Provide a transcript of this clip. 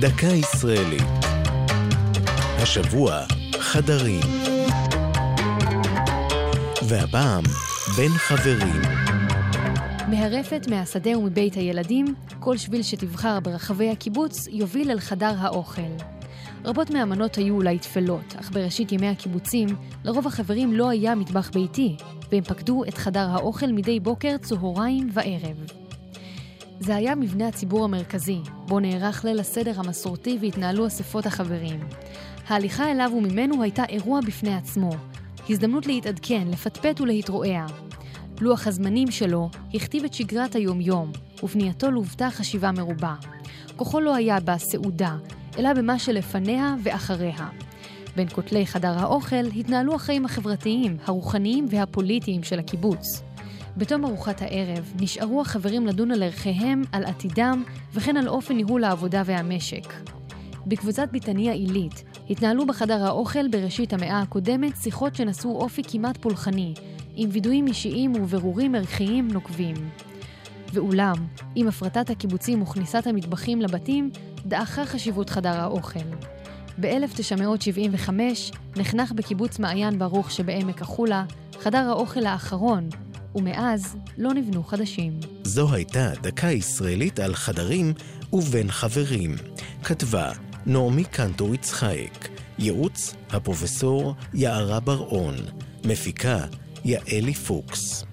דקה ישראלית. השבוע, חדרים. והפעם, בין חברים. מהרפת, מהשדה ומבית הילדים, כל שביל שתבחר ברחבי הקיבוץ יוביל אל חדר האוכל. רבות מהמנות היו אולי טפלות, אך בראשית ימי הקיבוצים, לרוב החברים לא היה מטבח ביתי, והם פקדו את חדר האוכל מדי בוקר, צהריים וערב. זה היה מבנה הציבור המרכזי, בו נערך ליל הסדר המסורתי והתנהלו אספות החברים. ההליכה אליו וממנו הייתה אירוע בפני עצמו, הזדמנות להתעדכן, לפטפט ולהתרועע. לוח הזמנים שלו הכתיב את שגרת היום-יום, ובנייתו לוותה חשיבה מרובה. כוחו לא היה בסעודה, אלא במה שלפניה ואחריה. בין כותלי חדר האוכל התנהלו החיים החברתיים, הרוחניים והפוליטיים של הקיבוץ. בתום ארוחת הערב נשארו החברים לדון על ערכיהם, על עתידם, וכן על אופן ניהול העבודה והמשק. בקבוצת ביתניה עילית התנהלו בחדר האוכל בראשית המאה הקודמת שיחות שנשאו אופי כמעט פולחני, עם וידויים אישיים וברורים ערכיים נוקבים. ואולם, עם הפרטת הקיבוצים וכניסת המטבחים לבתים, דעכה חשיבות חדר האוכל. ב-1975 נחנך בקיבוץ מעיין ברוך שבעמק החולה חדר האוכל האחרון, ומאז לא נבנו חדשים. זו הייתה דקה ישראלית על חדרים ובין חברים. כתבה נעמי קנטור יצחייק, ייעוץ הפרופסור יערה בר-און, מפיקה יעלי פוקס.